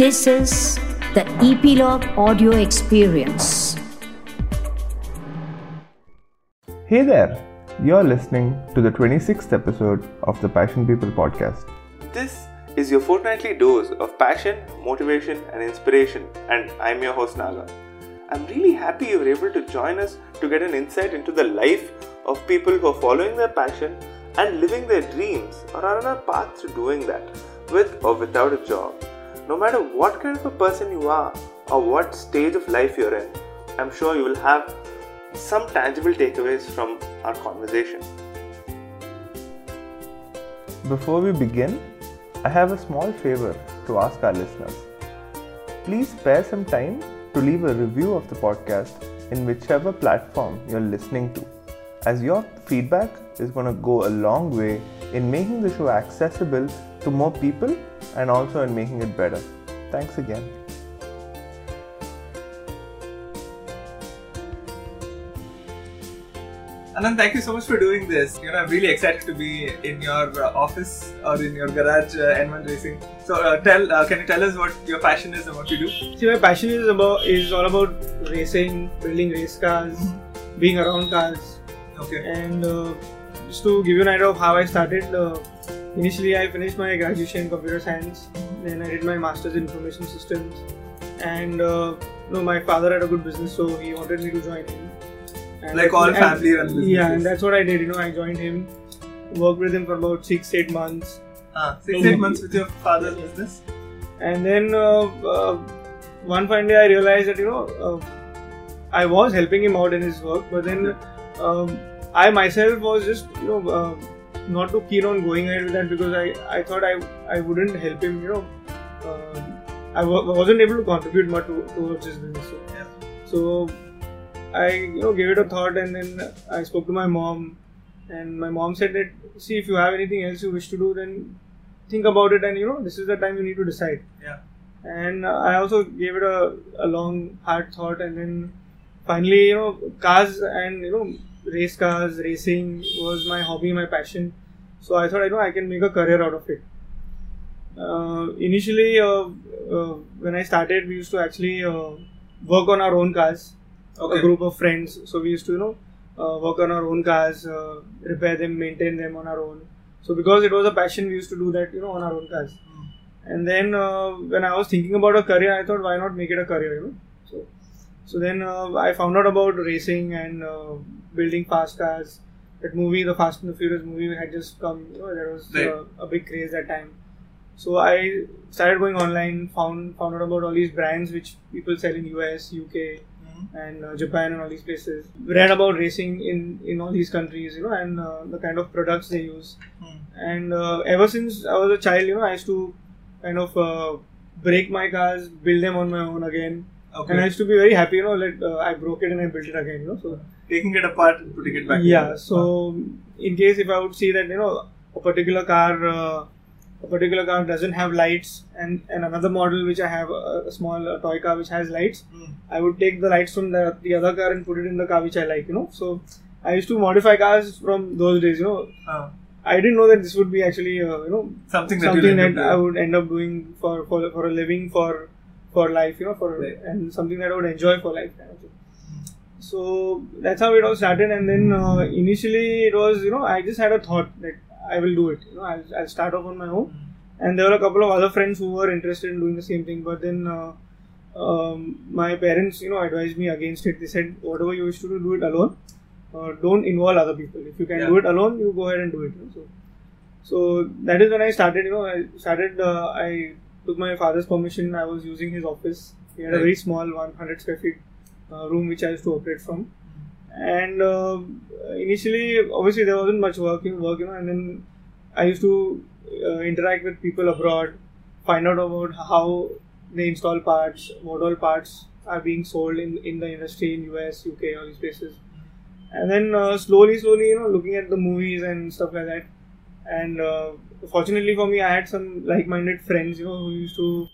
This is the Epilogue Audio Experience. Hey there, you're listening to the 26th episode of the Passion People podcast. This is your fortnightly dose of passion, motivation, and inspiration, and I'm your host Naga. I'm really happy you were able to join us to get an insight into the life of people who are following their passion and living their dreams or are on a path to doing that with or without a job. No matter what kind of a person you are or what stage of life you're in, I'm sure you will have some tangible takeaways from our conversation. Before we begin, I have a small favor to ask our listeners. Please spare some time to leave a review of the podcast in whichever platform you're listening to, as your feedback is going to go a long way in making the show accessible to more people and also in making it better. Thanks again. Anant, thank you so much for doing this. You know, I'm really excited to be in your uh, office or in your garage, uh, N1 Racing. So, uh, tell, uh, can you tell us what your passion is and what you do? See, my passion is about is all about racing, building race cars, being around cars, Okay. and uh, just to give you an idea of how I started. Initially, I finished my graduation in computer science. Then I did my masters in information systems, and uh, you know, my father had a good business, so he wanted me to join him. And Like all family-run businesses. Yeah, and that's what I did. You know, I joined him, worked with him for about six, eight months. Ah, six, eight months with your father's business. and then uh, uh, one fine day I realized that you know uh, I was helping him out in his work, but then um, I myself was just you know uh, not too keen on going ahead with that because I, I thought I I wouldn't help him you know uh, I w- wasn't able to contribute much to, towards his business so, Yeah. so I you know gave it a thought and then I spoke to my mom and my mom said that see if you have anything else you wish to do then think about it and you know this is the time you need to decide Yeah. and uh, I also gave it a, a long hard thought and then finally you know cars and you know race cars racing was my hobby my passion so I thought I know I can make a career out of it uh, initially uh, uh, when I started we used to actually uh, work on our own cars Okay. a group of friends so we used to you know uh, work on our own cars uh, repair them maintain them on our own so because it was a passion we used to do that you know on our own cars Hmm. and then uh, when I was thinking about a career, I thought, why not make it a career? You know, so then uh, I found out about racing and uh, building fast cars. That movie, the Fast and the Furious movie, had just come. You know, there was Right. uh, a big craze that time. So I started going online, found found out about all these brands which people sell in US, UK, Mhm. and uh, Japan and all these places. Read about racing in in all these countries, you know, and uh, the kind of products they use Hmm. and uh, ever since I was a child, you know, I used to kind of uh, break my cars, build them on my own again, Okay. and I used to be very happy, you know, like uh, I broke it and I built it again, you know. So Taking it apart and putting it back. yeah, so in case if I would see that you know a particular car, uh, a particular car doesn't have lights, and, and another model which I have a, a small uh, toy car which has lights, Hmm. I would take the lights from the the other car and put it in the car which I like, you know. So I used to modify cars from those days, you know. Ah, I didn't know that this would be actually, uh, you know, something that something that I would end up doing for, for for a living for for life, you know, for and something that I would enjoy for life. Kind of. So that's how it all started, and then uh, initially it was, you know, I just had a thought that I will do it. You know, I'll, I'll start off on my own, and there were a couple of other friends who were interested in doing the same thing, but then. Uh, um, my parents, you know, advised me against it. They said, whatever you wish to do, do it alone. Uh, don't involve other people. If you can Yeah. do it alone, you go ahead and do it. you know. So, so that is when I started. You know, I started. Uh, I took my father's permission. I was using his office. He had a very small 100 square feet uh, room which I used to operate from. And uh, initially, obviously, there wasn't much work, work, you know. And then I used to uh, interact with people abroad, find out about how they install parts, what all parts are being sold in in the industry in US, UK, all these places. And then uh, slowly, slowly, you know, looking at the movies and stuff like that. And uh, fortunately for me, I had some like-minded friends, you know, who used to,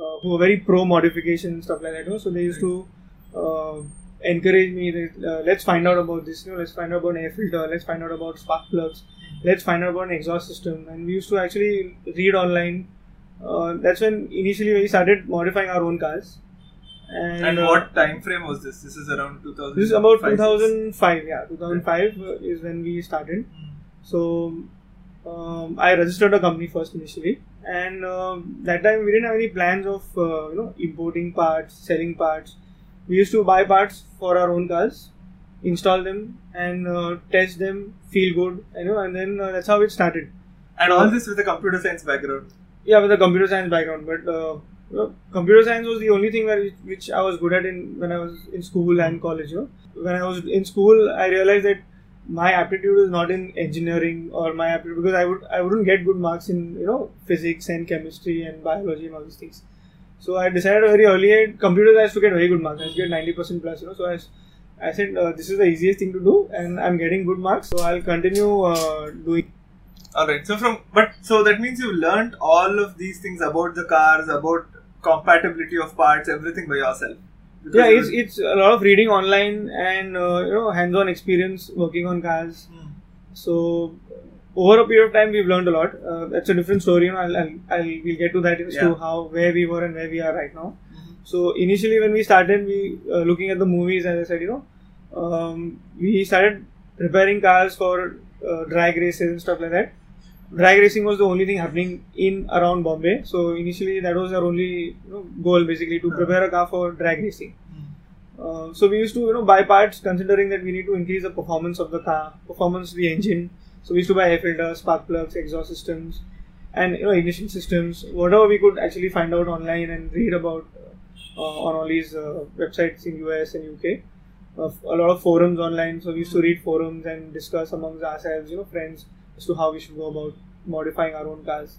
uh, who were very pro modification and stuff like that. You know? So they used to uh, encourage me that uh, let's find out about this. You know, let's find out about air filter. Let's find out about spark plugs. Let's find out about an exhaust system. And we used to actually read online uh, that's when initially we started modifying our own cars. And, And uh, what time frame was this? This is around 2000. This is about 2005. Yeah, 2005 uh, is when we started. So um, I registered a company first initially, and um, that time we didn't have any plans of uh, you know importing parts, selling parts. We used to buy parts for our own cars, install them, and uh, test them, feel good, you know, and then uh, that's how it started. And all this with a computer science background. Yeah, with a computer science background, but uh, computer science was the only thing where, which I was good at in when I was in school and college. You know, when I was in school, I realized that my aptitude is not in engineering or my aptitude because I would I wouldn't get good marks in you know physics and chemistry and biology and all these things. So I decided very early computers I used to get very good marks. I used to get ninety percent plus. You know, so I said uh, this is the easiest thing to do, and I'm getting good marks, so I'll continue uh, doing. All right. So from but so that means you learned all of these things about the cars, about compatibility of parts, everything by yourself. Yeah, it's it's a lot of reading online and uh, you know hands-on experience working on cars. Hmm. So over a period of time, we've learned a lot. Uh, that's a different story. You know, I'll, I'll, I'll we'll get to that as to how where we were and where we are right now. Mhm. So initially, when we started, we uh, looking at the movies, as I said, you know, um, we started preparing cars for uh, drag races and stuff like that. Drag racing was the only thing happening in around Bombay. So initially, that was our only you know, goal, basically, to prepare a car for drag racing. Hmm. Uh, so we used to you know buy parts considering that we need to increase the performance of the car, performance of the engine. So we used to buy air filters, spark plugs, exhaust systems, and you know ignition systems, whatever we could actually find out online and read about uh, on all these uh, websites in US and UK. Uh, a lot of forums online. So we used to read forums and discuss amongst ourselves, you know, friends, as to how we should go about modifying our own cars.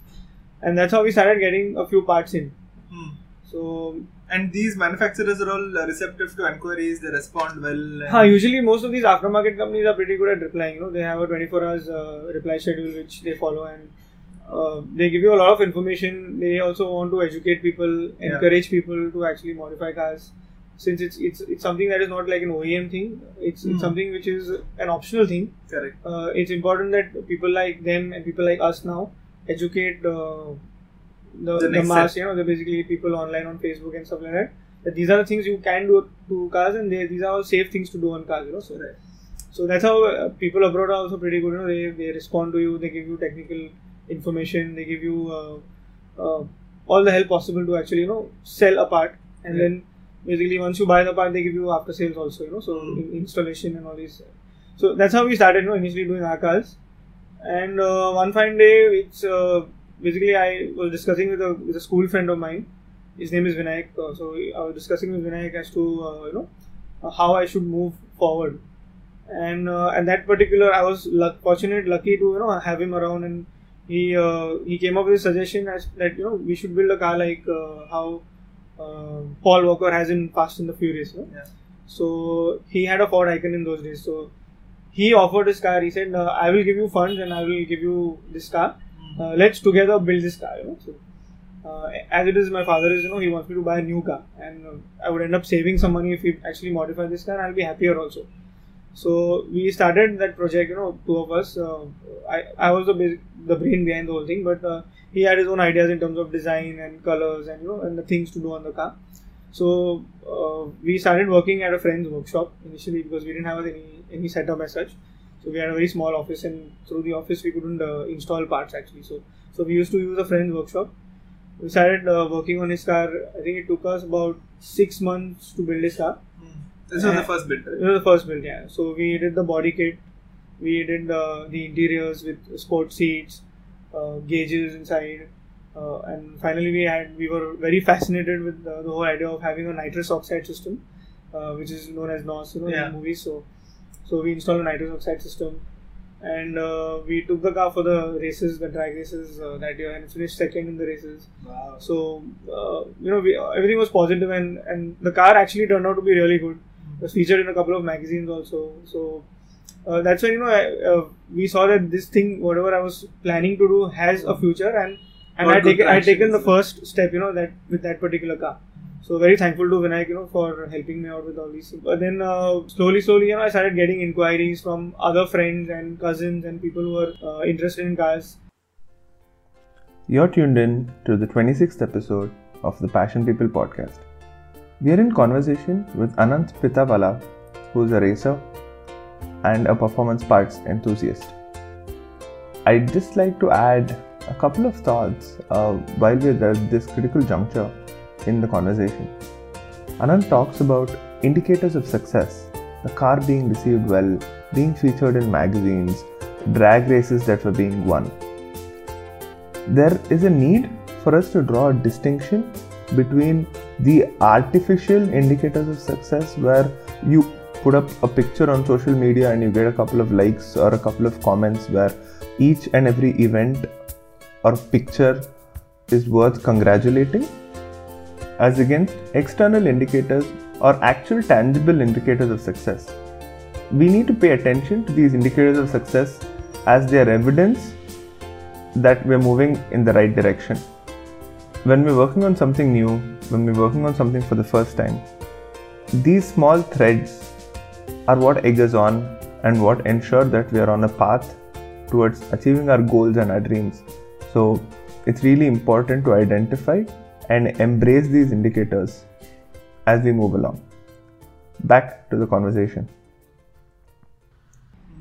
And that's how we started getting a few parts in. Hmm. So And these manufacturers are all uh, receptive to enquiries. They respond well. and- Huh, usually most of these aftermarket companies are pretty good at replying. You know, they have a 24 hours uh, reply schedule which they follow, and uh, they give you a lot of information. They also want to educate people, Yeah. encourage people to actually modify cars. Since it's it's it's something that is not like an OEM thing. It's Hmm. it's something which is an optional thing. Correct. Uh, it's important that people like them and people like us now educate uh, the, The the, mass. set. You know, the basically people online on Facebook and stuff like that. That these are the things you can do to cars, and they, these are all safe things to do on cars. You know, so Right. so that's how uh, people abroad are also pretty good. You know, they, they respond to you, they give you technical information, they give you uh, uh, all the help possible to actually you know sell a part, and Yeah. then basically once you buy the part, they give you after sales also. You know, so Mm. in, installation and all these. So that's how we started. You know, initially doing cars, and uh, one fine day, it's uh, basically I was discussing with a with a school friend of mine. His name is Vinayak. Uh, so I was discussing with Vinayak as to uh, you know uh, how I should move forward. And uh, at that particular, I was luck- fortunate, lucky to you know have him around, and he he came up with a suggestion as that you know we should build a car like how uh, Paul Walker has in Fast and the Furious. Know? Yeah. So he had a Ford Icon in those days. So he offered his car. He said, uh, "I will give you funds and I will give you this car. Hmm. Uh, let's together build this car." You know. So uh, as it is, my father is you know he wants me to buy a new car, and uh, I would end up saving some money if he actually modify this car. I'll be happier also. So we started that project. You know, two of us. Uh, I I was the the brain behind the whole thing, but uh, he had his own ideas in terms of design and colors and you know and the things to do on the car. So uh, we started working at a friend's workshop initially because we didn't have any any setup as such. So we had a very small office, and through the office we couldn't uh, install parts actually. So so we used to use a friend's workshop. We started uh, working on his car. I think it took us about six months to build his car. This was the first It right? was the first build, yeah. So we did the body kit, we did uh, the interiors with sport seats, uh, gauges inside, uh, and finally we had we were very fascinated with the, the whole idea of having a nitrous oxide system, uh, which is known as NOS, you know, Yeah. in movies. So, so we installed a nitrous oxide system, and uh, we took the car for the races, the drag races uh, that year, and finished second in the races. Wow. So uh, you know, we, everything was positive, and and the car actually turned out to be really good. It was featured in a couple of magazines also. So uh, that's when you know I, uh, we saw that this thing, whatever I was planning to do, has a future, and and I good taken I traction, taken the first step, you know, that with that particular car. So very thankful to Vinayak, you know, for helping me out with all these things. But then uh, slowly, slowly, you know, I started getting inquiries from other friends and cousins and people who are uh, interested in cars. You're tuned in to the 26th episode of the Passion People podcast. We are in conversation with Anant Pithawalla, who is a racer and a performance parts enthusiast. I'd just like to add a couple of thoughts uh, while we're at this critical juncture in the conversation. Anant talks about indicators of success, the car being received well, being featured in magazines, drag races that were being won. There is a need for us to draw a distinction between the artificial indicators of success where you put up a picture on social media and you get a couple of likes or a couple of comments where each and every event or picture is worth congratulating as against external indicators or actual tangible indicators of success. We need to pay attention to these indicators of success as they are evidence that we're moving in the right direction. When we're working on something new, when we're working on something for the first time, these small threads are what egg us on and what ensure that we are on a path towards achieving our goals and our dreams. So it's really important to identify and embrace these indicators as we move along. Back to the conversation.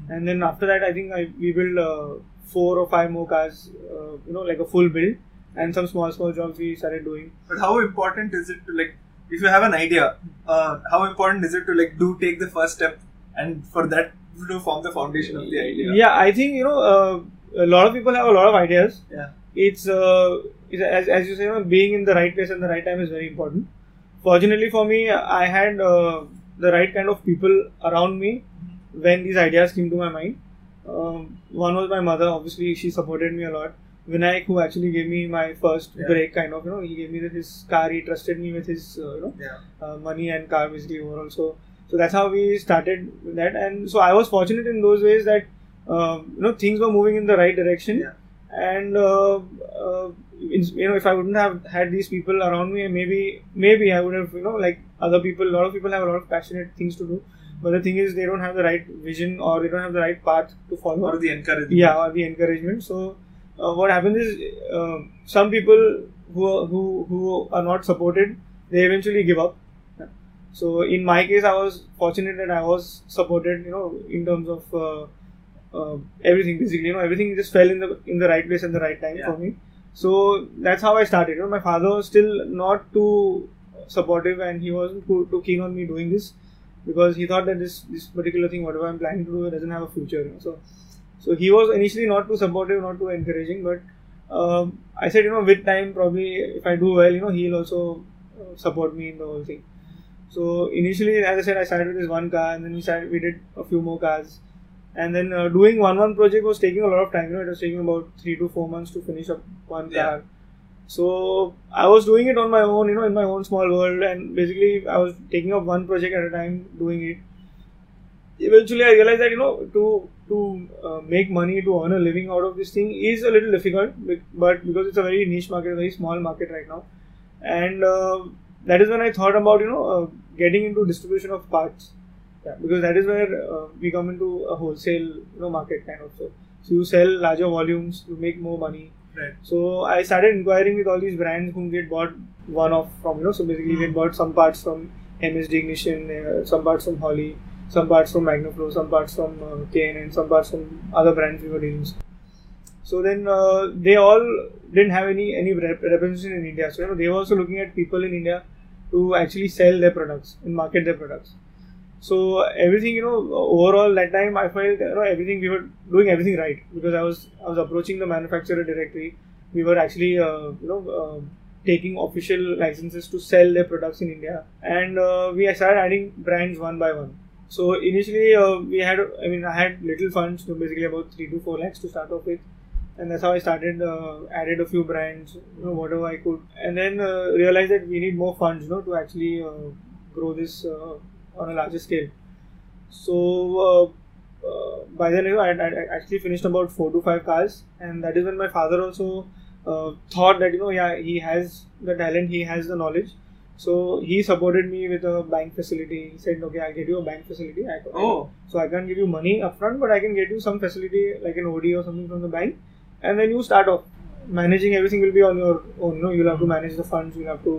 And then after that, I think I, we build uh, four or five more cars, uh, you know, like a full build, and some small, small jobs we started doing. But how important is it to like, if you have an idea, uh, how important is it to like do take the first step and for that to form the foundation of the idea? Yeah, I think you know uh, a lot of people have a lot of ideas. Yeah. It's, uh, it's as, as you say, you know, being in the right place and the right time is very important. Fortunately for me, I had uh, the right kind of people around me when these ideas came to my mind. Um, one was my mother. Obviously, she supported me a lot. Vinayak, who actually gave me my first Yeah. break, kind of, you know, he gave me his car. He trusted me with his, uh, you know, Yeah. uh, money and car basically overall. So, so that's how we started with that. And so I was fortunate in those ways that um, you know things were moving in the right direction. Yeah. And uh, uh, in, you know, if I wouldn't have had these people around me, maybe maybe I would have you know like other people. A lot of people have a lot of passionate things to do, but the thing is they don't have the right vision or they don't have the right path to follow Or the encouragement. yeah or the encouragement so uh, what happens is uh, some people who are, who who are not supported they eventually give up so in my case i was fortunate that i was supported you know in terms of uh, uh, everything basically you know everything just fell in the in the right place at the right time Yeah. for me so that's how i started you know my father was still not too supportive and he wasn't too, too keen on me doing this because he thought that this this particular thing whatever i'm planning to do doesn't have a future you know? so so he was initially not too supportive, not too encouraging, but um, I said, you know, with time, probably if I do well, you know, he'll also uh, support me in the whole thing. So initially, as I said, I started with this one car, and then we started, we did a few more cars, and then uh, doing one one project was taking a lot of time. You know, it was taking about three to four months to finish up one Yeah. car. So I was doing it on my own, you know, in my own small world, and basically I was taking up one project at a time, doing it eventually I realized that you know to to uh, make money to earn a living out of this thing is a little difficult, but because it's a very niche market, a very small market right now, and uh, that is when I thought about you know uh, getting into distribution of parts, yeah, because that is where uh, we come into a wholesale you know market kind of so. So you sell larger volumes, you make more money. Right. So I started inquiring with all these brands whom we had bought one off from. You know, so basically we had bought some parts from MSD Ignition, uh, some parts from Holley, some parts from Magnaflow, some parts from uh, KN, and some parts from other brands we were dealing. So then uh, they all didn't have any any rep- representation in India. So you know they were also looking at people in India to actually sell their products and market their products. So everything you know overall that time I felt you know everything we were doing everything right because I was I was approaching the manufacturer directly. We were actually uh, you know. Uh, taking official licenses to sell their products in India, and uh, we started adding brands one by one. So initially, uh, we had, I mean, I had little funds, so basically about three to four lakhs to start off with, and that's how I started. Uh, added a few brands, you know, whatever I could, and then uh, realized that we need more funds, you know, to actually uh, grow this uh, on a larger scale. So uh, by then, I, I actually finished about four to five cars, and that is when my father also thought that you know, yeah, he has the talent, he has the knowledge. So he supported me with a bank facility. He said, "Okay, I'll get you a bank facility." I, Oh. so I can't give you money upfront, but I can get you some facility like an OD or something from the bank, and then you start off. managing everything will be on your own. You know, you'll have to manage the funds, you'll have to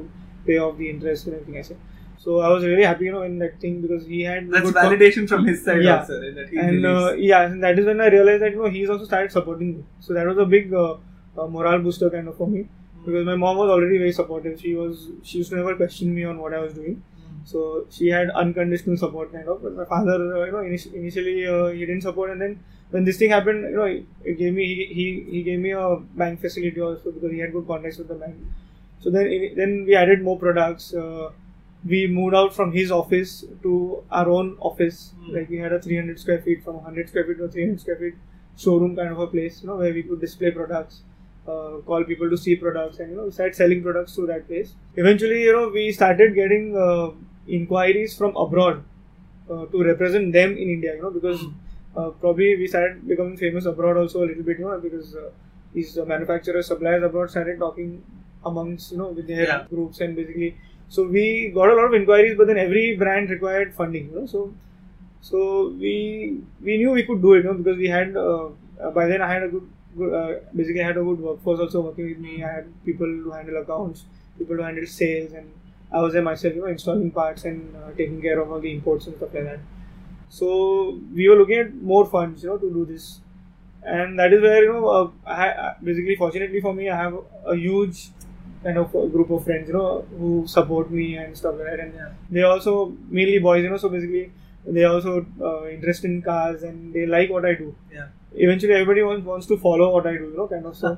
pay off the interest and everything. I said. So I was really happy, you know, in that thing because he had That's validation from his side Yeah. also. And uh, yeah, and that is when I realized that you know he's also started supporting me. So that was a big uh, uh, morale booster kind of for me because my mom was already very supportive. She was she used to never question me on what I was doing. So she had unconditional support kind of. But my father, uh, you know, initi- initially uh, he didn't support, and then when this thing happened, you know, it, it gave me he, he he gave me a bank facility also because he had good contacts with the bank. So then then we added more products. Uh, we moved out from his office to our own office. Mm. Like we had a 300 square feet from 100 square feet to 300 square feet showroom kind of a place, you know, where we could display products, uh, call people to see products, and you know, we started selling products through that place. Eventually, you know, we started getting uh, inquiries from abroad uh, to represent them in India, you know, because uh, probably we started becoming famous abroad also a little bit, you know, because uh, these uh, manufacturers, suppliers abroad started talking amongst, you know, with their Yeah. groups and basically. So we got a lot of inquiries, but then every brand required funding, you know. So, so we we knew we could do it, you know, because we had by then I had a good, basically I had a good workforce also working with me. I had people to handle accounts, people to handle sales, and I was there myself, you know, installing parts and uh, taking care of all the imports and stuff like that. So we were looking at more funds, you know, to do this, and that is where you know, uh, I, basically, fortunately for me, I have a huge kind of group of friends, you know, who support me and stuff like that, and Yeah. they also mainly boys, you know, so basically they also uh, interested in cars and they like what I do. Yeah. Eventually, everybody wants, wants to follow what I do, you know, kind of so.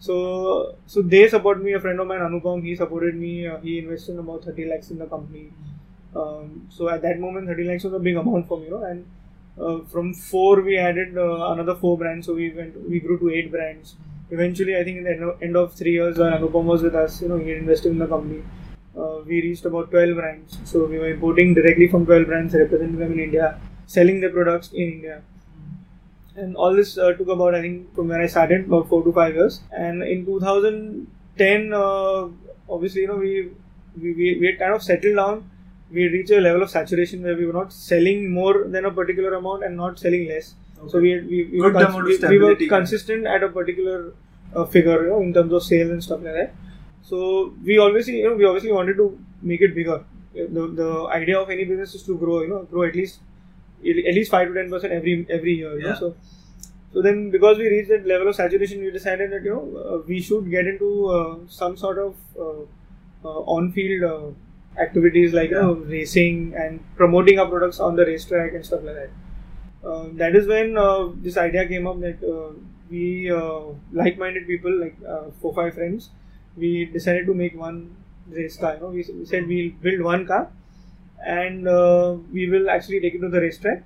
So, so they support me. A friend of mine, Anupam, he supported me. Uh, he invested about 30 lakhs in the company. Um, so at that moment, 30 lakhs was a big amount for me, you know. And uh, from four, we added uh, another four brands. So we went, we grew to eight brands. Eventually, I think in the end of, end of three years, when Anupam was with us, you know, he invested in the company. Uh, we reached about 12 brands. So we were importing directly from 12 brands, representing them in India, selling their products in India. And all this uh, took about, I think, from when I started, about four to five years. And in 2010, uh, obviously, you know, we, we, we, we had kind of settled down. We reached a level of saturation where we were not selling more than a particular amount and not selling less. So we, had, we, we, were, cons- we, we were consistent at a particular uh, figure, you know, in terms of sales and stuff like that. So we obviously, you know, we obviously wanted to make it bigger. The, the idea of any business is to grow, you know, grow at least at least five to ten percent every every year. You know? So so then because we reached that level of saturation, we decided that you know uh, we should get into uh, some sort of uh, uh, on-field uh, activities like you know racing and promoting our products on the racetrack and stuff like that. Uh, that is when uh, this idea came up that uh, we uh, like-minded people like uh, four five friends we decided to make one race car you know we, we said we'll build one car and uh, we will actually take it to the racetrack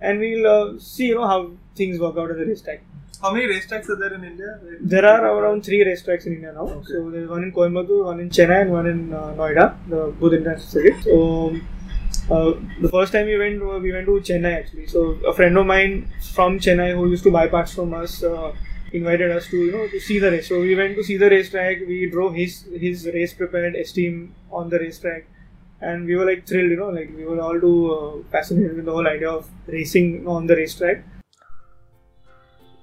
and we'll uh, see you know how things work out at the racetrack How many racetracks are there in India? there are around three racetracks in India now. Okay. So there's one in Coimbatore, one in Chennai, and one in uh, Noida, the Budh International Circuit. So uh, the first time we went, uh, we went to Chennai actually. So a friend of mine from Chennai who used to buy parts from us uh, invited us to you know to see the race. So we went to see the racetrack. We drove his his race prepared Esteem on the racetrack. And we were like thrilled, you know, like we were all too uh, fascinated with the whole idea of racing on the racetrack.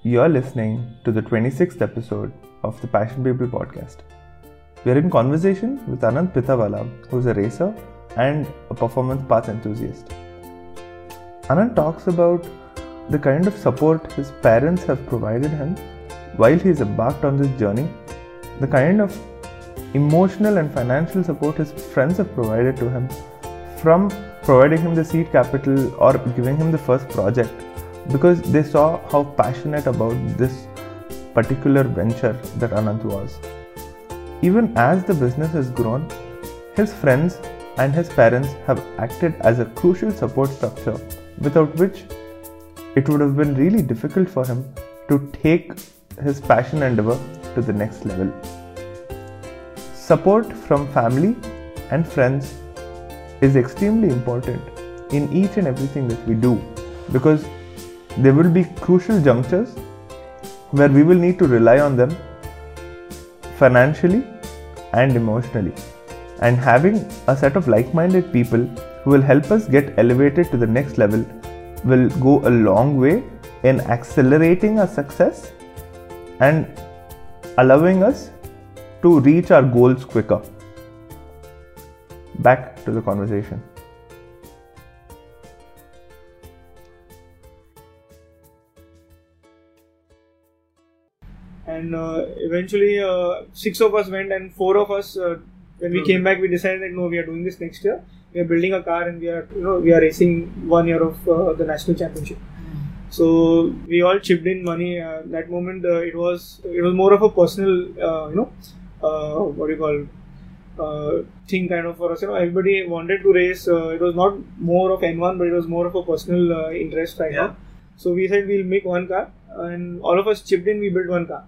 You're listening to the 26th episode of the Passion People podcast. We're in conversation with Anant Pithawalla, who's a racer and a performance parts enthusiast. Anant talks about the kind of support his parents have provided him while he's embarked on this journey, the kind of emotional and financial support his friends have provided to him, from providing him the seed capital or giving him the first project because they saw how passionate about this particular venture that Anant was. Even as the business has grown, his friends and his parents have acted as a crucial support structure without which it would have been really difficult for him to take his passion endeavor to the next level. Support from family and friends is extremely important in each and everything that we do because there will be crucial junctures where we will need to rely on them financially and emotionally. And having a set of like minded people who will help us get elevated to the next level will go a long way in accelerating our success and allowing us to reach our goals quicker. Back to the conversation. and uh, eventually uh, six of us went and four of us uh, when we came back we decided that no we are doing this next year we are building a car and we are you know we are racing one year of uh, the national championship so we all chipped in money uh, that moment uh, it was it was more of a personal uh, you know uh, what do you call uh, thing kind of for us. You know everybody wanted to race uh, it was not more of n1 but it was more of a personal uh, interest right Yeah. now. So we said we'll make one car and all of us chipped in we built one car.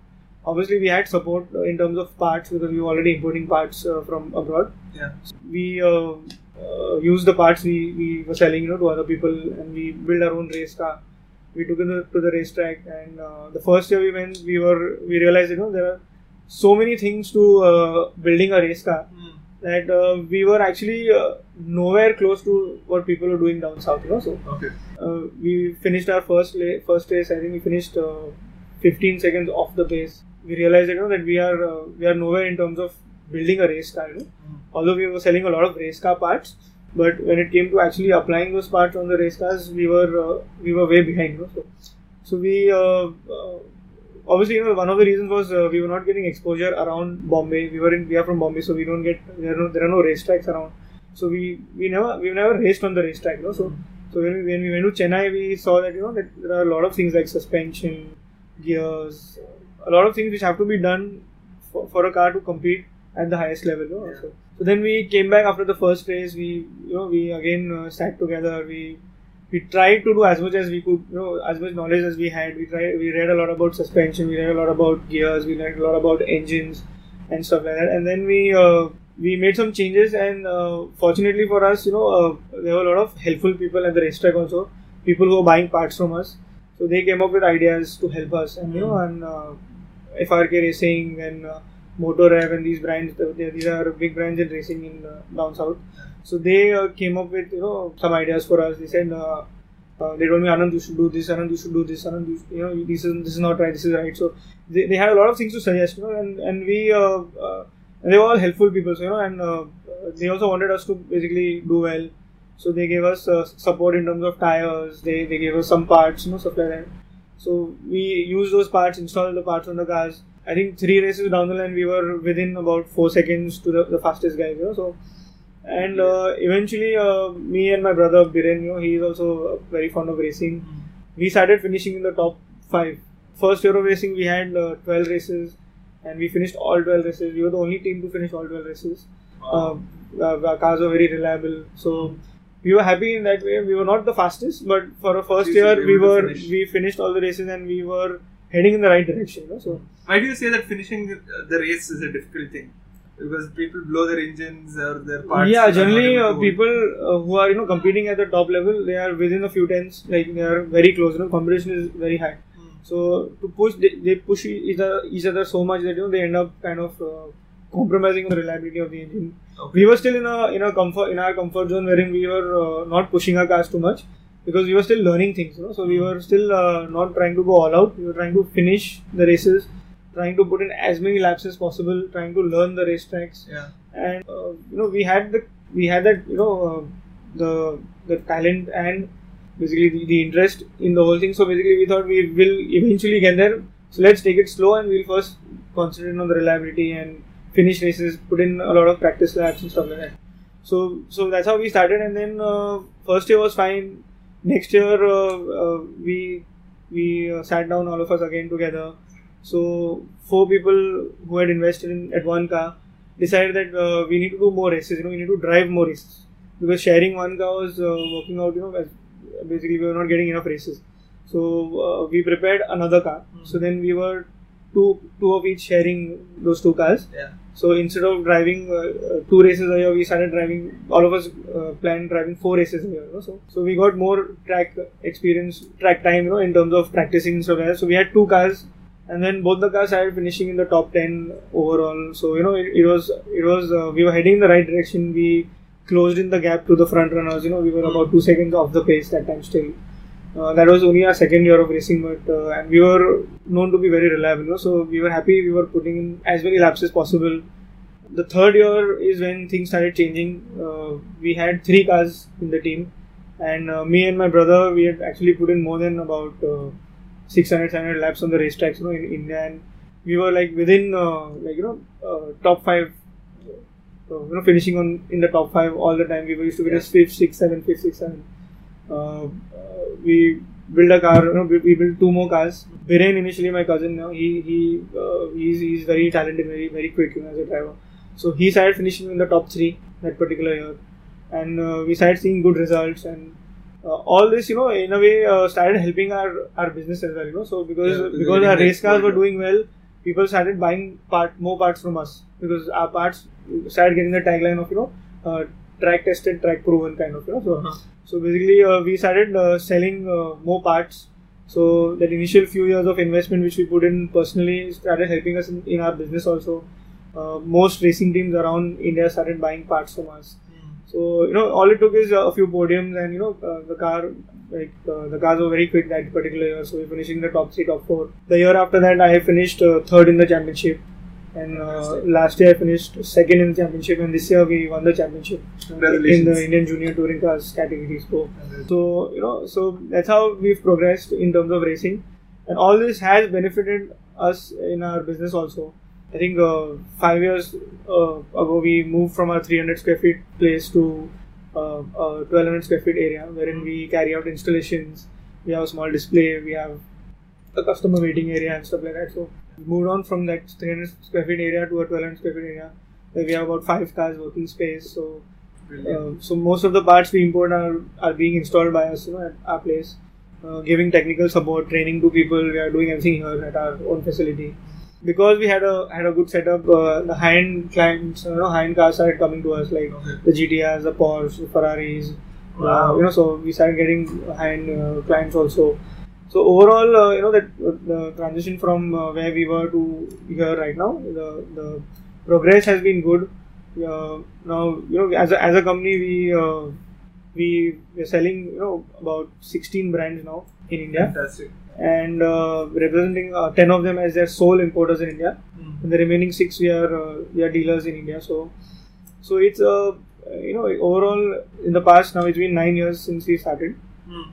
Obviously we had support uh, in terms of parts because we were already importing parts uh, from abroad. Yeah. we uh, uh, used the parts we, we were selling you know to other people and we built our own race car. We took it to the racetrack and uh, the first year we went we were we realized you know there are so many things to uh, building a race car Mm. that uh, we were actually uh, nowhere close to what people were doing down south you know so Okay. uh, we finished our first la- first race. I think we finished uh, 15 seconds off the pace. We realized you know that we are uh, we are nowhere in terms of building a race car. You know? Although we were selling a lot of race car parts, but when it came to actually applying those parts on the race cars, we were uh, we were way behind. You know? So, so we uh, uh, obviously you know one of the reasons was uh, we were not getting exposure around Bombay. We were in we are from Bombay, so we don't get there are no there are no racetracks around. So we we never we never raced on the racetrack. You know? So so when we, when we went to Chennai, we saw that you know that there are a lot of things like suspension, gears, a lot of things which have to be done for, for a car to compete at the highest level. Know? so, so then we came back after the first race. We you know we again uh, sat together. We we tried to do as much as we could, you know, as much knowledge as we had. We tried. We read a lot about suspension. We read a lot about gears. We read a lot about engines and stuff like that. And then we uh, we made some changes. And uh, fortunately for us, you know, uh, there were a lot of helpful people at the racetrack also. People who were buying parts from us. So they came up with ideas to help us. And you know, and uh, FRK Racing and uh, Motorev and these brands. These are big brands in racing in uh, down south. So they uh, came up with you know some ideas for us. They said uh, uh, they told me Anant you should do this, Anant you should do this, Anant you, you know this is this is not right, this is right. So they, they had a lot of things to suggest, you know, and and we uh, uh, and they were all helpful people, so, you know, and uh, they also wanted us to basically do well. So they gave us uh, support in terms of tires. They they gave us some parts, you know, stuff like that. So we used those parts, installed the parts on the cars. I think three races down the line, we were within about four seconds to the, the fastest guys. You know, so and uh, eventually, uh, me and my brother Biren, you know, he is also very fond of racing. We started finishing in the top five. First year of racing, we had uh, 12 races, and we finished all 12 races. We were the only team to finish all 12 races. Uh, uh, our cars were very reliable, so we were happy in that way. We were not the fastest, but for a first year, we were finish. we finished all the races, and we were heading in the right direction. You know? So Why do you say that finishing the race is a difficult thing? Because people blow their engines or their parts. yeah, generally uh, people uh, who are you know competing at the top level, they are within a few tenths. Like they are very close. You know, competition is very high. Hmm. So to push, they, they push each other, each other so much that you know they end up kind of uh, compromising on the reliability of the engine. Okay. We were still in a in a comfort in our comfort zone wherein we were uh, not pushing our cars too much because we were still learning things. You know, so we were still uh, not trying to go all out. We were trying to finish the races, trying to put in as many laps as possible, trying to learn the racetracks. Yeah. and uh, you know we had the we had that you know uh, the the talent and basically the, the interest in the whole thing. So basically we thought we will eventually get there. So let's take it slow and we'll first concentrate on the reliability and finish races put in a lot of practice laps and stuff like that. So so that's how we started. And then uh, first year was fine. Next year uh, uh, we we uh, sat down all of us again together so four people who had invested in at one car decided that uh, we need to do more races. You know, we need to drive more races because sharing one car was uh, working out. You know, as basically we were not getting enough races. So uh, we prepared another car. So then we were two two of each sharing those two cars. Yeah. So instead of driving uh, uh, two races a year, we started driving. All of us uh, planned driving four races a year. You know? So so we got more track experience, track time. You know, in terms of practicing and stuff like that. So we had two cars and then both the cars started finishing in the top 10 overall so you know it, it was it was uh, we were heading in the right direction we closed in the gap to the front runners you know we were about two seconds off the pace that time still Uh, that was only our second year of racing, but uh, and we were known to be very reliable. You know, so we were happy. We were putting in as many laps as possible. The third year is when things started changing. Uh, we had three cars in the team, and uh, me and my brother we had actually put in more than about uh, 600 700 laps on the racetracks, you know, in India, and we were like within uh, like you know uh, top five. Uh, you know, finishing on in the top five all the time. We were used to finish fifth, sixth, seventh, fifth, sixth, seventh. Uh, uh, we built a car. You know, we, we built two more cars. Biren initially, my cousin, you know, he he uh, he's, he's very talented, very very quick you know, as a driver. So he started finishing in the top three that particular year, and uh, we started seeing good results and. Uh, all this, you know, in a way, uh, started helping our, our business as well. You know, so because Yeah, because our race cars were doing well, people started buying part more parts from us because our parts started getting the tagline of you know uh, track tested, track proven kind of you know. So Uh-huh. so basically, uh, we started uh, selling uh, more parts. So that initial few years of investment which we put in personally started helping us in, in our business also. Uh, most racing teams around India started buying parts from us. So you know, all it took is uh, a few podiums, and you know, uh, the car like uh, the cars were very quick that particular year. So we finished in the top three, top four. The year after that, I finished uh, third in the championship, and uh, last year I finished second in the championship, and this year we won the championship in the Indian Junior Touring Cars category. So, so you know, so that's how we've progressed in terms of racing, and all this has benefited us in our business also. I think uh, five years uh, ago we moved from our 300 square feet place to uh, a 1200 square feet area wherein we carry out installations. We have a small display. We have a customer waiting area and stuff like that. So we moved on from that 300 square feet area to a 1200 square feet area where we have about five cars working space. So uh, so most of the parts we import are, are being installed by us you know, at our place, uh, giving technical support, training to people. We are doing everything here at our own facility. Because we had a had a good setup, uh, the high-end clients, you know, high-end cars started coming to us like Okay. the GTRs, the Porsche, the Ferraris. Uh, Wow. you know, so we started getting high-end uh, clients also. So overall, uh, you know, that uh, the transition from uh, where we were to here right now, the the progress has been good. Uh, now, you know, as a, as a company, we uh, we we're selling you know about 16 brands now in India, Fantastic. And uh, representing uh, 10 of them as their sole importers in India. Mm. And the remaining six we are uh, we are dealers in India. So so it's uh, you know overall in the past now it's been nine years since we started Mm.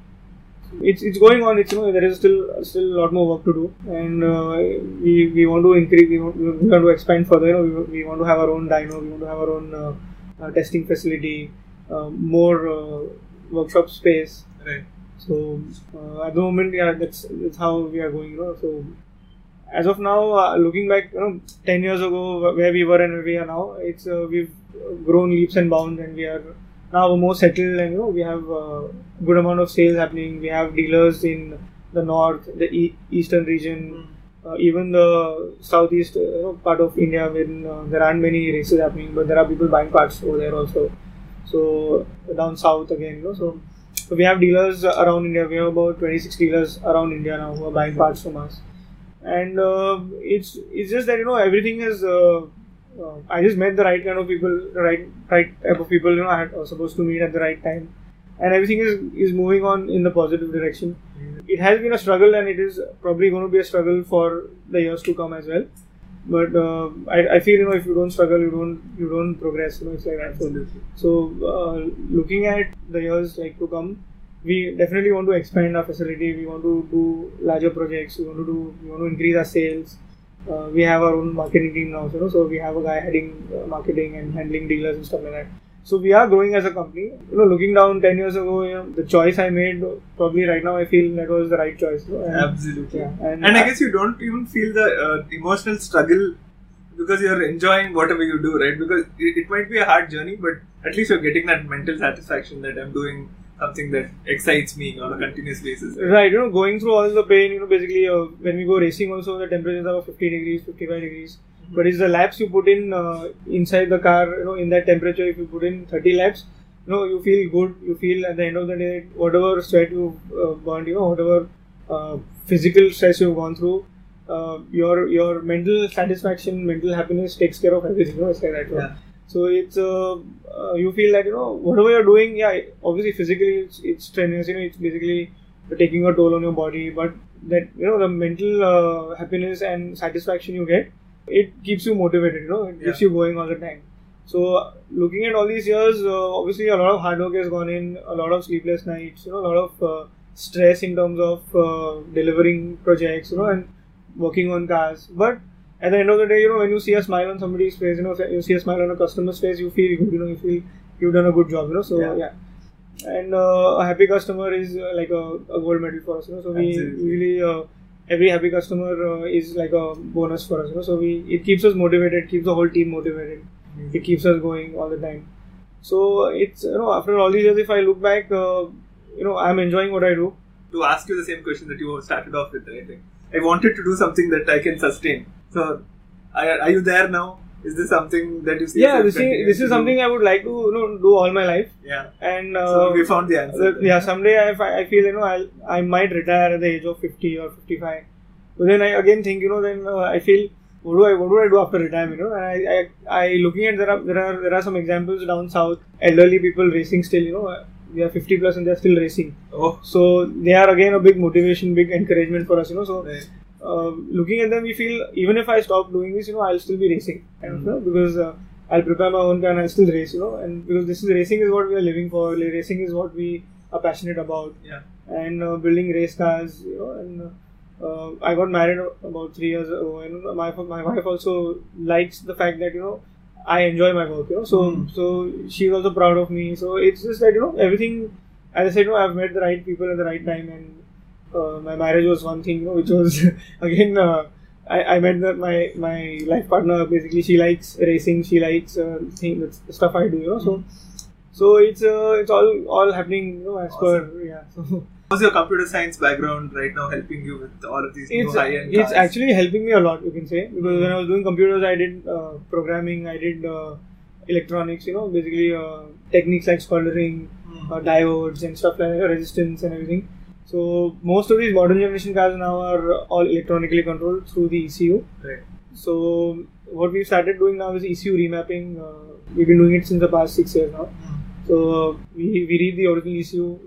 it's it's going on. It's you know there is still still a lot more work to do, and uh, we we want to increase. We want, we want to expand further. You know, we, we want to have our own dyno. We want to have our own uh, uh, testing facility, uh, more uh, workshop space. Right. So uh, at the moment, yeah, that's that's how we are going. You know, so as of now, uh, looking back, you know, ten years ago where we were and where we are now, it's uh, we've grown leaps and bounds, and we are now more settled, and you know, we have uh, good amount of sales happening. We have dealers in the north, the e- eastern region, uh, even the southeast uh, you know, part of India, when uh, there aren't many races happening, but there are people buying parts over there also. So down south again, you know, so. So we have dealers around India. We have about 26 dealers around India now who are buying parts from us, and uh, it's it's just that you know everything is. Uh, uh, I just met the right kind of people, the right right type of people. You know, I had, was supposed to meet at the right time, and everything is is moving on in the positive direction. It has been a struggle, and it is probably going to be a struggle for the years to come as well. But uh, I, I feel you know if you don't struggle, you don't you don't progress. You know, it's like that. So, uh, looking at the years like to come, we definitely want to expand our facility. We want to do larger projects. We want to do we want to increase our sales. Uh, we have our own marketing team now, so, you know, so we have a guy heading uh, marketing and handling dealers and stuff like that. So we are growing as a company. You know, looking down ten years ago, you know, the choice I made probably right now I feel that was the right choice. and- Absolutely. Yeah, and, And I guess you don't even feel the uh, emotional struggle because you're enjoying whatever you do, right? Because it, it might be a hard journey, but at least you're getting that mental satisfaction that I'm doing something that excites me on a continuous basis. Right, you know, going through all the pain, you know, basically uh, when we go racing, also the temperatures are 50 degrees, 55 degrees. But it's the laps you put in uh, inside the car, you know, in that temperature. If you put in 30 laps, you know, you feel good. You feel at the end of the day, whatever sweat you uh, burned, you know, whatever uh, physical stress you've gone through, uh, your your mental satisfaction, mental happiness takes care of everything. You know, it's like that. Yeah. So it's uh, uh, you feel that you know whatever you're doing, yeah. Obviously, physically it's, it's strenuous. You know, it's basically taking a toll on your body, but that you know the mental uh, happiness and satisfaction you get, it keeps you motivated. You know, it keeps Yeah. you going all the time. So looking at all these years, uh, obviously a lot of hard work has gone in, a lot of sleepless nights, you know, a lot of uh, stress in terms of uh, delivering projects, you know, and working on cars. But at the end of the day, you know, when you see a smile on somebody's face, you know, you see a smile on a customer's face, you feel good, you know, you feel you've done a good job, you know. So Yeah. yeah. And uh, a happy customer is uh, like a, a gold medal for us, you know. So we Absolutely. usually uh, every happy customer uh, is like a bonus for us, you know. So we it keeps us motivated, keeps the whole team motivated it keeps us going all the time. So it's you know after all these years, if I look back, uh, you know I'm enjoying what I do. to ask you the same question that you started off with, right? I wanted to do something that I can sustain. So, are, are you there now? Is this something that you see? Yeah, this is this is something I would like to you know do all my life. Yeah. And uh, So we found the answer. that- yeah, someday I, I feel you know I'll, I might retire at the age of 50 or 55. But then I again think you know then uh, I feel what do I what do I do after retirement? You know, and I, I, I looking at there are there are there are some examples down south, elderly people racing still. You know, they are 50 plus and they are still racing. Oh, So they are again a big motivation, big encouragement for us. You know, so right. Uh, looking at them, we feel even if I stop doing this, you know, I'll still be racing, of, you know, because uh, I'll prepare my own car and I'll still race, you know, and because this is racing is what we are living for. Racing is what we are passionate about, Yeah. and uh, building race cars, you know, and. Uh, I got married about three years ago, and my my wife also likes the fact that you know I enjoy my work. You know, so Mm. so she's also proud of me. So it's just that you know everything. As I said, you know, I've met the right people at the right time, and uh, my marriage was one thing, you know, which was again. Uh, I, I met the, my my life partner. Basically, she likes racing. She likes uh, thing, stuff I do. You know, so so it's uh, it's all all happening. You know, as per yeah. So How's your computer science background right now helping you with all of these new it's high-end it's cars? actually helping me a lot. You can say because when I was doing computers, I did uh, programming. I did uh, electronics. You know, basically uh, techniques like soldering, Hmm. uh, diodes and stuff like that, resistance and everything. So most of these modern generation cars now are all electronically controlled through the ECU. Right. So what we've started doing now is ECU remapping. Uh, we've been doing it since the past six years now. Hmm. So uh, we, we read the original ECU,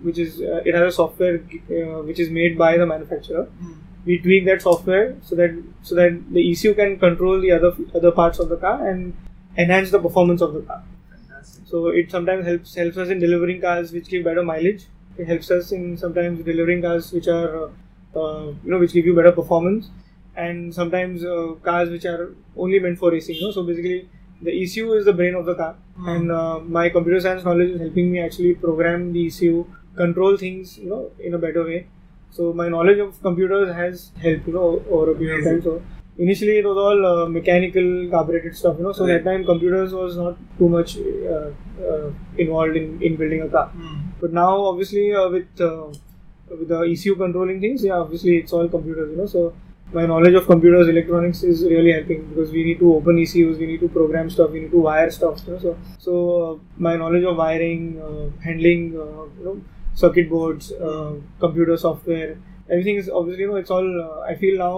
which is uh, it has a software uh, which is made by the manufacturer. Hmm. We tweak that software so that so that the ECU can control the other other parts of the car and enhance the performance of the car. Fantastic. So it sometimes helps helps us in delivering cars which give better mileage. It helps us in sometimes delivering cars which are uh, uh, you know which give you better performance, and sometimes uh, cars which are only meant for racing. You know? So basically, the ECU is the brain of the car, Hmm. and uh, my computer science knowledge is helping me actually program the ECU, control things you know in a better way. So my knowledge of computers has helped you know over a period of time. So initially it was all uh, mechanical carbureted stuff you know so Right. that time computers was not too much uh, uh, involved in, in building a car Hmm. But now obviously uh, with uh, with the ECU controlling things yeah obviously it's all computers you know so my knowledge of computers electronics is really helping because we need to open ECUs we need to program stuff we need to wire stuff you know so so uh, my knowledge of wiring uh, handling uh, you know circuit boards computer software everything is obviously you know it's all I feel now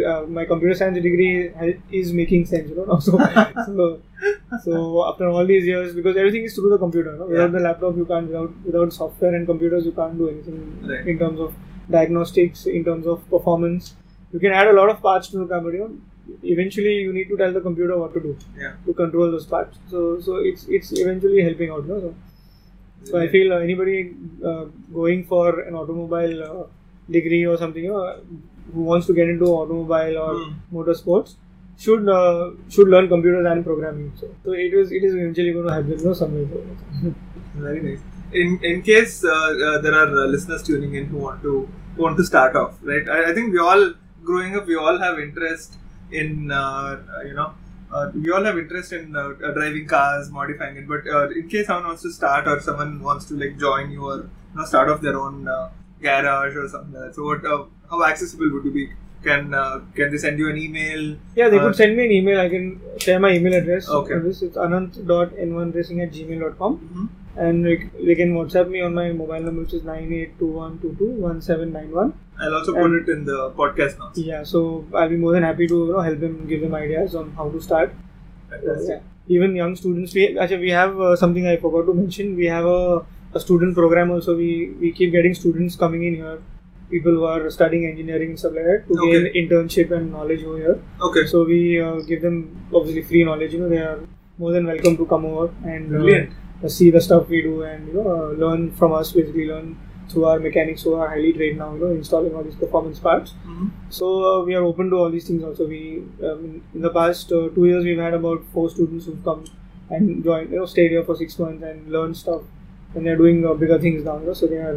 uh, my computer science degree is making sense, you know. now. So, so, so after all these years, because everything is through the computer, no? without Yeah. the laptop, you can't. Without without software and computers, you can't do anything Right. in terms of diagnostics, in terms of performance. You can add a lot of parts to the but you know, eventually you need to tell the computer what to do Yeah. to control those parts. So, so it's it's eventually helping out, no? So, so I feel uh, anybody uh, going for an automobile uh, degree or something, you know, who wants to get into automobile or Hmm. motorsports should uh, should learn computers and programming. So, so it is it is eventually going to help them, you know, somewhere. Very nice. In in case uh, uh, there are uh, listeners tuning in who want to who want to start off, right? I, I think we all growing up, we all have interest in uh, uh, you know. Uh, we all have interest in uh, uh, driving cars, modifying it. But uh, in case someone wants to start or someone wants to like join you or you know start off their own uh, garage or something like that. So, what, uh, how accessible would you be? Can uh, can they send you an email? yeah, they Uh, could send me an email. I can share my email address. Okay. This it's anant.n1racing at gmail.com. Mhm. And they, can WhatsApp me on my mobile number, which is 9821221791. I'll also put And- it in the podcast notes. Yeah, so I'll be more than happy to you know help them, give them ideas on how to start. Yeah. Even young students, we actually we have uh, something I forgot to mention. We have a a student program also. We we keep getting students coming in here, people who are studying engineering and stuff like that to Okay. gain internship and knowledge over here. Okay. So we uh, give them obviously free knowledge. You know, they are more than welcome to come over and uh, see the stuff we do and you know uh, learn from us. Basically, learn through our mechanics who are highly trained now. You know, installing all these performance parts. Mhm. So uh, we are open to all these things. Also, we um, in the past uh, two years we've had about four students who've come and joined. You know, stayed here for six months and learned stuff. And they're doing uh, bigger things now. You know, so they are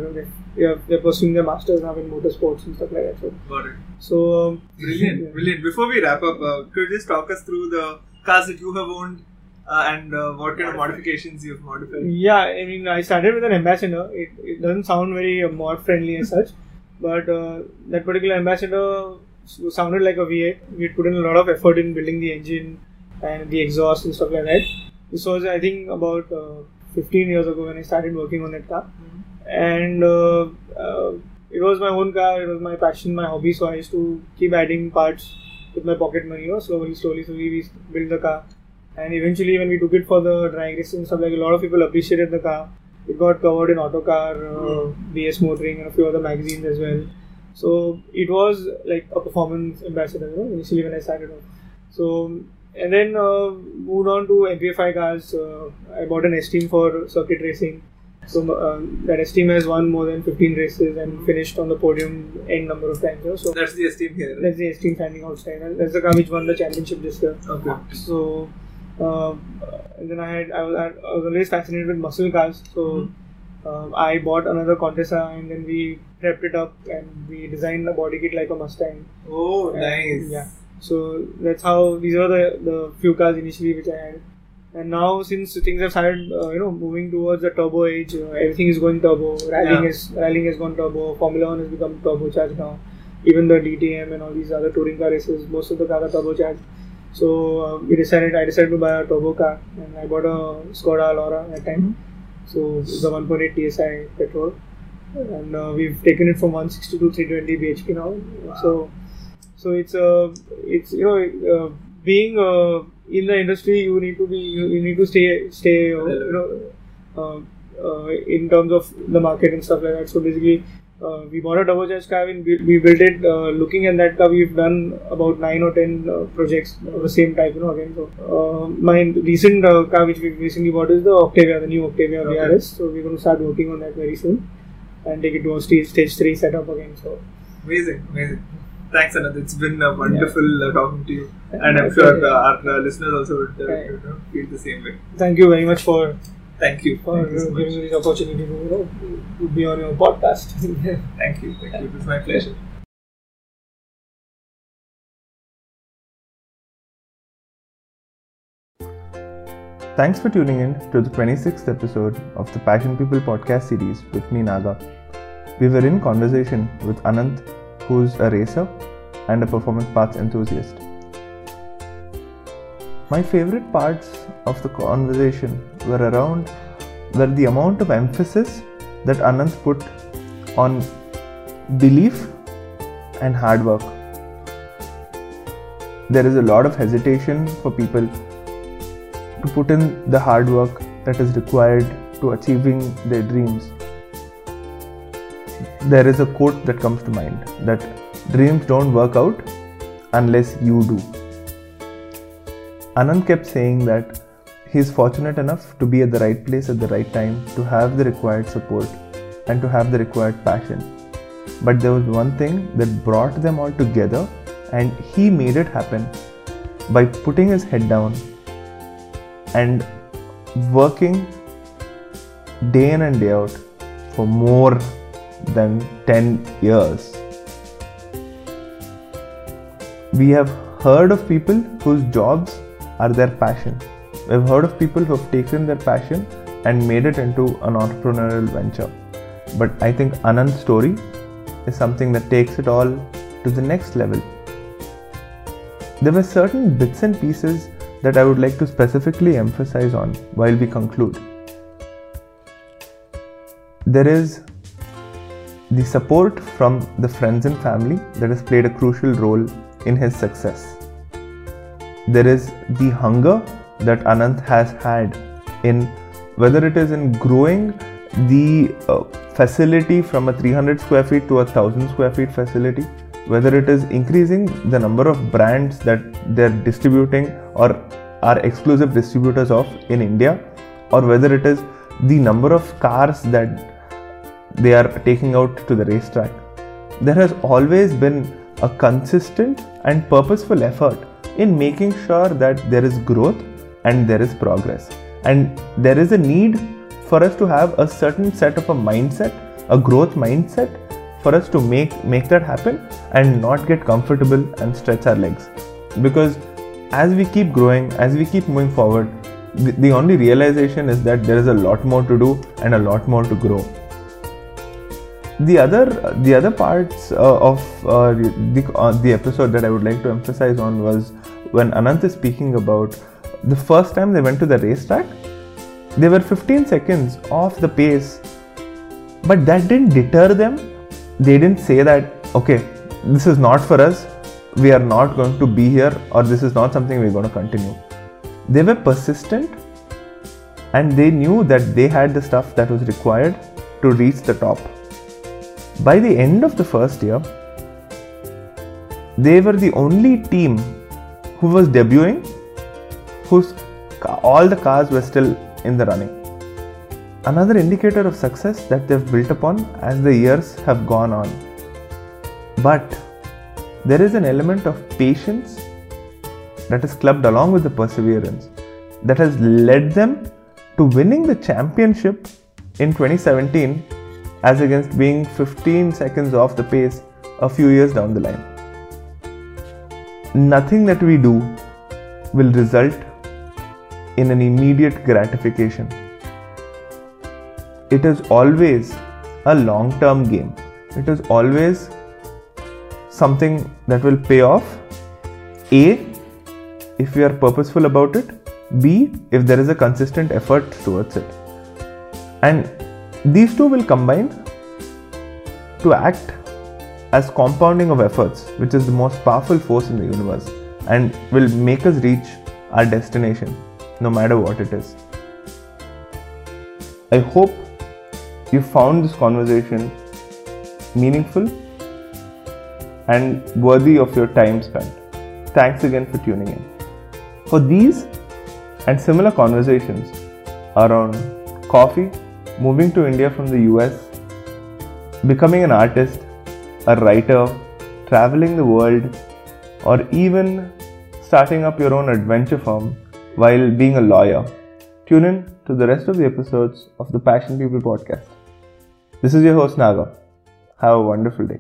they, are they're pursuing their masters now in motorsports and stuff like that. So, Got it. so um, Brilliant, yeah. brilliant. Before we wrap up, uh, could you just talk us through the cars that you have owned uh, and uh, what kind of modifications you've modified? Yeah, I mean, I started with an ambassador. It, it doesn't sound very uh, mod friendly as such, but uh, that particular ambassador sounded like a V8. We had put in a lot of effort in building the engine and the exhaust and stuff like that. This was, I think, about uh, 15 years ago when I started working on that car, and uh, uh, it was my own car. It was my passion, my hobby. So I used to keep adding parts with my pocket money. You know, slowly, slowly, slowly, we built the car and eventually when we took it for the drag racing and stuff like a lot of people appreciated the car it got covered in autocar uh, bs motoring and a few other magazines as well so it was like a performance ambassador you know initially when i started off so and then uh, moved on to mpfi cars uh, i bought an esteem for circuit racing so uh, that esteem has won more than 15 races and finished on the podium n number of times so That's the esteem here. Right? that's the esteem standing outside and that's the car which won the championship this year Okay. so, uh, and then I had I was, I was always fascinated with muscle cars. So, um, I bought another Contessa and then we prepped it up and we designed a body kit like a Mustang. Oh, And, nice. Yeah. So that's how these were the the few cars initially which I had. And now since things have started, uh, you know, moving towards the turbo age, uh, everything is going turbo. Rallying Yeah. is rallying has gone turbo. Formula One has become turbocharged now. Even the DTM and all these other touring car races, most of the cars are turbocharged. So uh, we decided, I decided to buy a turbo car, and I bought a Skoda Laura at that time. So the a 1.8 TSI petrol, and uh, we've taken it from 160 to 320 bhp now. So so it's uh, it's you know uh, being uh, in the industry you need to be you, need to stay stay uh, you know uh, uh, in terms of the market and stuff like that so basically uh, we bought a turbocharged car and we, we built it uh, looking at that car we've done about 9 or 10 uh, projects of the same type you know again so uh, my recent uh, car which we recently bought is the Octavia the new Octavia Okay. VRS so we're going to start working on that very soon and take it to a stage, stage 3 setup again so Amazing, amazing. Thanks, Anant. It's been uh, wonderful uh, talking to you, and I'm sure uh, our uh, listeners also would uh, Yeah. you know, feel the same way. thank you very much for Thank you. for Thank you so giving me much. this opportunity to you know to be on your podcast. Thank you. Thank you. It was my pleasure. Thanks for tuning in to the 26th episode of the Passion People podcast series with me, Naga. We were in conversation with Anant, who's a racer and a performance parts enthusiast. My favorite parts of the conversation were around were the amount of emphasis that Anant put on belief and hard work. There is a lot of hesitation for people to put in the hard work that is required to achieving their dreams. There is a quote that comes to mind that dreams don't work out unless you do. Anant kept saying that he is fortunate enough to be at the right place at the right time, to have the required support, and to have the required passion. But there was one thing that brought them all together, and he made it happen by putting his head down and working day in and day out for more than 10 years. We have heard of people whose jobs are their passion. We've heard of people who have taken their passion and made it into an entrepreneurial venture. But I think Anant's story is something that takes it all to the next level. There were certain bits and pieces that I would like to specifically emphasize on while we conclude. There is the support from the friends and family that has played a crucial role in his success. There is the hunger that Anant has had in whether it is in growing the uh, facility from a 300 square feet to a 1000 square feet facility, whether it is increasing the number of brands that they're distributing or are exclusive distributors of in India, or whether it is the number of cars that they are taking out to the racetrack. There has always been a consistent and purposeful effort in making sure that there is growth and there is progress. And there is a need for us to have a certain set of a mindset, a growth mindset for us to make make that happen and not get comfortable and stretch our legs. Because as we keep growing, as we keep moving forward, the, the only realization is that there is a lot more to do and a lot more to grow the other the other parts uh, of uh, the uh, the episode that I would like to emphasize on was when Anant is speaking about the first time they went to the racetrack, they were 15 seconds off the pace, but that didn't deter them. They didn't say that okay, this is not for us. We are not going to be here, or this is not something we're going to continue. They were persistent, and they knew that they had the stuff that was required to reach the top by the end of the first year, they were the only team who was debuting whose all the cars were still in the running. Another indicator of success that they've built upon as the years have gone on. But there is an element of patience that is clubbed along with the perseverance that has led them to winning the championship in 2017 as against being 15 seconds off the pace a few years down the line. Nothing that we do will result in an immediate gratification. It is always a long term game. It is always something that will pay off. A, if we are purposeful about it. B, if there is a consistent effort towards it. And these two will combine to act as compounding of efforts, which is the most powerful force in the universe and will make us reach our destination no matter what it is. I hope you found this conversation meaningful and worthy of your time spent. Thanks again for tuning in. For these and similar conversations around coffee, moving to India from the US, becoming an artist, a writer, traveling the world, or even starting up your own adventure firm while being a lawyer. Tune in to the rest of the episodes of the Passion People podcast. This is your host Naga. Have a wonderful day.